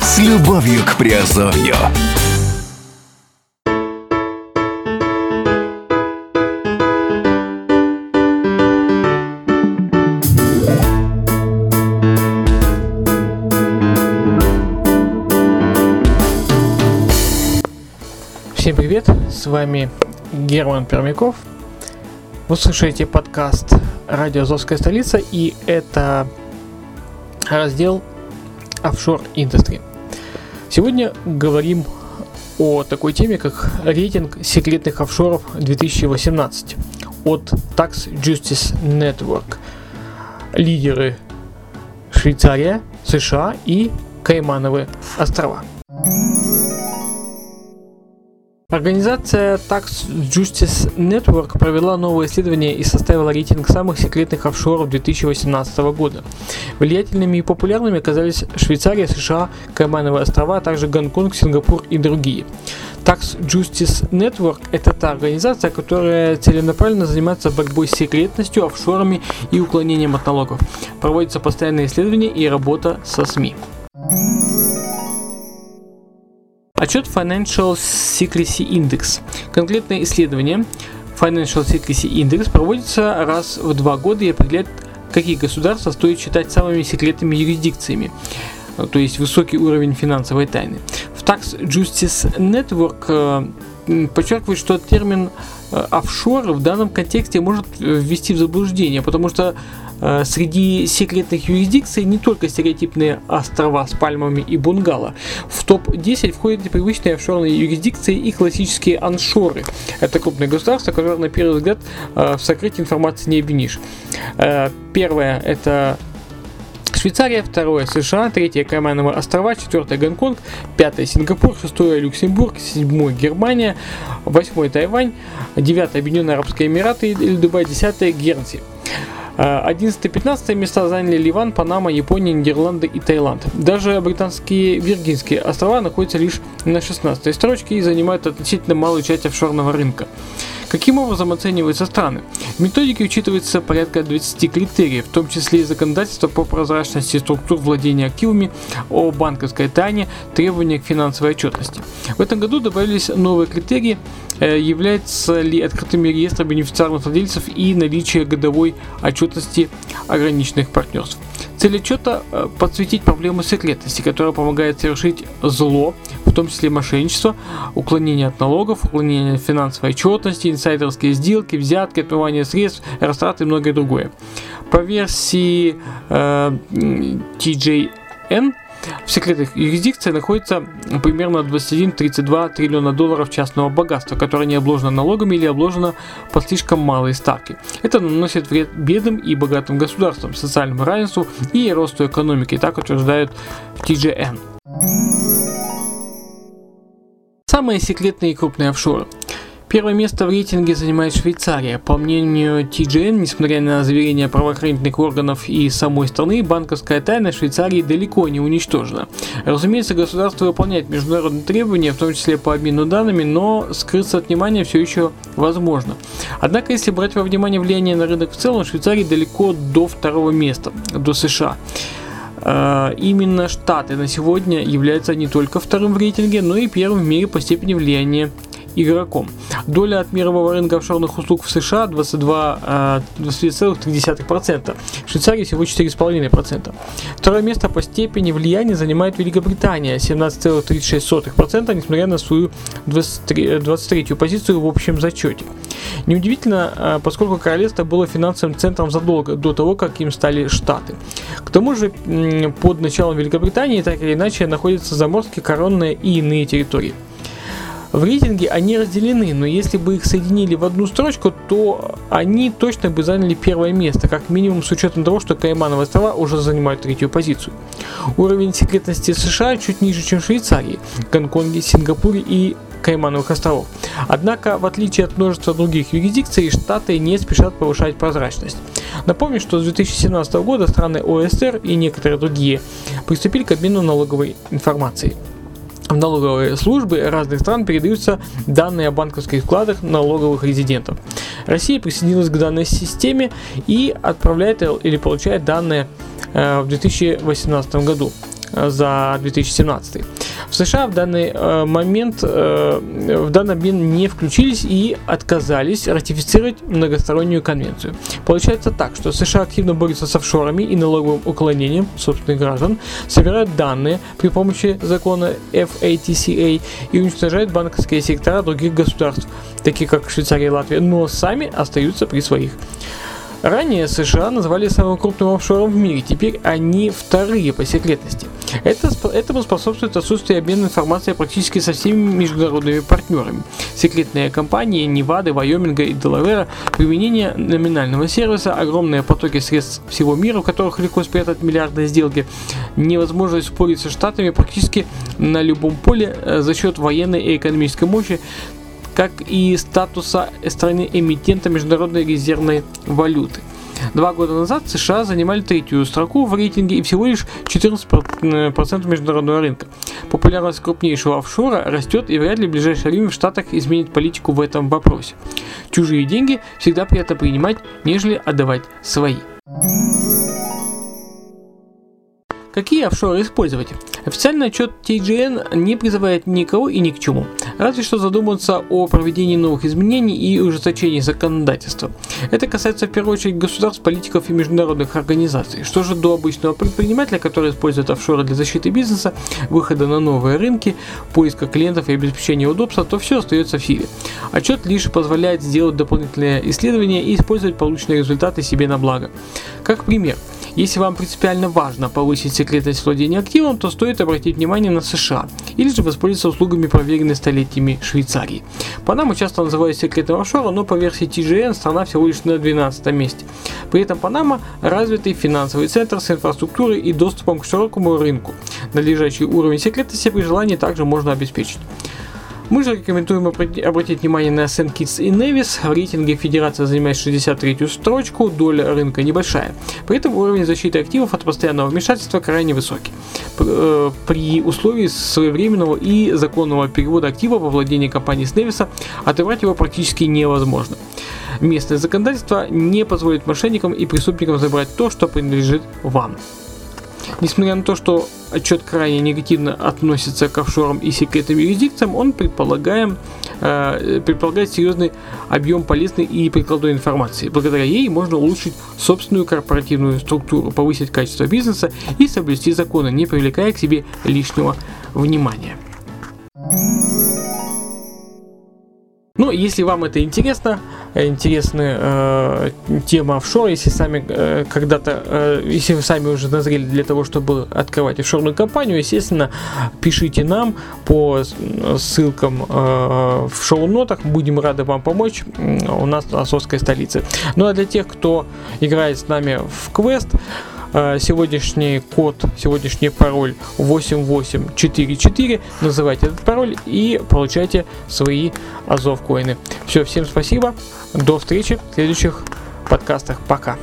С любовью к Приазовью. Всем привет, с вами Герман Пермяков. Вы слушаете подкаст «Радио Азовская столица» и это раздел офшор Industry. Сегодня говорим о такой теме, как рейтинг секретных офшоров 2018 от Tax Justice Network. Лидеры Швейцария, США и Каймановы острова. Организация Tax Justice Network провела новое исследование и составила рейтинг самых секретных офшоров 2018 года. Влиятельными и популярными оказались Швейцария, США, Каймановые острова, а также Гонконг, Сингапур и другие. Tax Justice Network – это та организация, которая целенаправленно занимается борьбой с секретностью, офшорами и уклонением от налогов. Проводятся постоянные исследования и работа со СМИ. Отчет Financial Secrecy Index. Конкретное исследование Financial Secrecy Index проводится раз в два года и определяет, какие государства стоит считать самыми секретными юрисдикциями, то есть высокий уровень финансовой тайны. В Tax Justice Network э, подчеркивает, что термин офшор в данном контексте может ввести в заблуждение, потому что э, среди секретных юрисдикций не только стереотипные острова с пальмами и бунгало. В топ-10 входят привычные офшорные юрисдикции и классические аншоры. Это крупные государства, которые на первый взгляд э, в сокрытии информации не обвинишь. Э, первое это Швейцария, второе США, третье Каймановые острова, четвертое Гонконг, пятое Сингапур, шестое Люксембург, седьмое Германия, восьмое Тайвань, девятое Объединенные Арабские Эмираты или Дубай, десятое Гернси. 11-15 места заняли Ливан, Панама, Япония, Нидерланды и Таиланд. Даже британские Виргинские острова находятся лишь на 16 строчке и занимают относительно малую часть офшорного рынка. Каким образом оцениваются страны? В методике учитывается порядка 20 критериев, в том числе и законодательство по прозрачности структур владения активами, о банковской тайне, требования к финансовой отчетности. В этом году добавились новые критерии, э, является ли открытыми реестр бенефициарных владельцев и наличие годовой отчетности ограниченных партнерств. Цель отчета э, – подсветить проблему секретности, которая помогает совершить зло, в том числе мошенничество, уклонение от налогов, уклонение от финансовой отчетности, инсайдерские сделки, взятки, отмывание средств, растраты и многое другое. По версии э, TJN в секретных юрисдикциях находится примерно 21-32 триллиона долларов частного богатства, которое не обложено налогами или обложено по слишком малой ставке. Это наносит вред бедным и богатым государствам, социальному равенству и росту экономики, так утверждает TGN. Самые секретные и крупные офшоры. Первое место в рейтинге занимает Швейцария. По мнению TGN, несмотря на заверения правоохранительных органов и самой страны, банковская тайна Швейцарии далеко не уничтожена. Разумеется, государство выполняет международные требования, в том числе по обмену данными, но скрыться от внимания все еще возможно. Однако, если брать во внимание влияние на рынок в целом, Швейцария далеко до второго места, до США. Э, именно Штаты на сегодня являются не только вторым в рейтинге, но и первым в мире по степени влияния игроком. Доля от мирового рынка офшорных услуг в США 22, 22,3%. В Швейцарии всего 4,5%. Второе место по степени влияния занимает Великобритания 17,36%, несмотря на свою 23, 23 позицию в общем зачете. Неудивительно, э, поскольку королевство было финансовым центром задолго до того, как им стали штаты. К тому же, под началом Великобритании так или иначе находятся заморские, коронные и иные территории. В рейтинге они разделены, но если бы их соединили в одну строчку, то они точно бы заняли первое место, как минимум с учетом того, что Каймановые острова уже занимают третью позицию. Уровень секретности США чуть ниже, чем в Швейцарии, Гонконге, Сингапуре и Каймановых островов. Однако, в отличие от множества других юрисдикций, штаты не спешат повышать прозрачность. Напомню, что с 2017 года страны ОСР и некоторые другие приступили к обмену налоговой информацией. В налоговые службы разных стран передаются данные о банковских вкладах налоговых резидентов. Россия присоединилась к данной системе и отправляет или получает данные э, в 2018 году э, за 2017. В США в данный э, момент э, в данный обмен не включились и отказались ратифицировать многостороннюю конвенцию. Получается так, что США активно борются с офшорами и налоговым уклонением собственных граждан, собирают данные при помощи закона FATCA и уничтожают банковские сектора других государств, таких как Швейцария и Латвия, но сами остаются при своих. Ранее США называли самым крупным офшором в мире, теперь они вторые по секретности. Это, этому способствует отсутствие обмена информацией практически со всеми международными партнерами. Секретные компании Невады, Вайоминга и Делавера, применение номинального сервиса, огромные потоки средств всего мира, в которых легко спрятать миллиардные сделки, невозможность спорить со штатами практически на любом поле э, за счет военной и экономической мощи, как и статуса страны эмитента международной резервной валюты. Два года назад США занимали третью строку в рейтинге и всего лишь 14% международного рынка. Популярность крупнейшего офшора растет и вряд ли в ближайшее время в Штатах изменит политику в этом вопросе. Чужие деньги всегда приятно принимать, нежели отдавать свои. Какие офшоры использовать? Официальный отчет TGN не призывает никого и ни к чему, разве что задуматься о проведении новых изменений и ужесточении законодательства. Это касается в первую очередь государств, политиков и международных организаций. Что же до обычного предпринимателя, который использует офшоры для защиты бизнеса, выхода на новые рынки, поиска клиентов и обеспечения удобства, то все остается в силе. Отчет лишь позволяет сделать дополнительные исследования и использовать полученные результаты себе на благо. Как пример, если вам принципиально важно повысить секретность владения активом, то стоит обратить внимание на США или же воспользоваться услугами проверенной столетиями Швейцарии. Панаму часто называют секретным офшором, но по версии TGN страна всего лишь на 12 месте. При этом Панама – развитый финансовый центр с инфраструктурой и доступом к широкому рынку. Надлежащий уровень секретности при желании также можно обеспечить. Мы же рекомендуем обратить внимание на. Kitts и Невис. В рейтинге Федерация занимает 63-ю строчку, доля рынка небольшая. При этом уровень защиты активов от постоянного вмешательства крайне высокий. Э, при условии своевременного и законного перевода актива во владение компании с Невиса отобрать его практически невозможно. Местное законодательство не позволит мошенникам и преступникам забрать то, что принадлежит вам. Несмотря на то, что отчет крайне негативно относится к офшорам и секретным юрисдикциям, он предполагаем, э, предполагает серьезный объем полезной и прикладной информации. Благодаря ей можно улучшить собственную корпоративную структуру, повысить качество бизнеса и соблюсти законы, не привлекая к себе лишнего внимания. Ну, если вам это интересно, интересная э, тема офшора, если сами э, когда-то, э, если вы сами уже назрели для того, чтобы открывать офшорную компанию, естественно, пишите нам по ссылкам э, в шоу-нотах, будем рады вам помочь у нас в Азовской столице. Ну а для тех, кто играет с нами в квест, сегодняшний код, сегодняшний пароль 8844. Называйте этот пароль и получайте свои Азов коины. Все, всем спасибо. До встречи в следующих подкастах. Пока.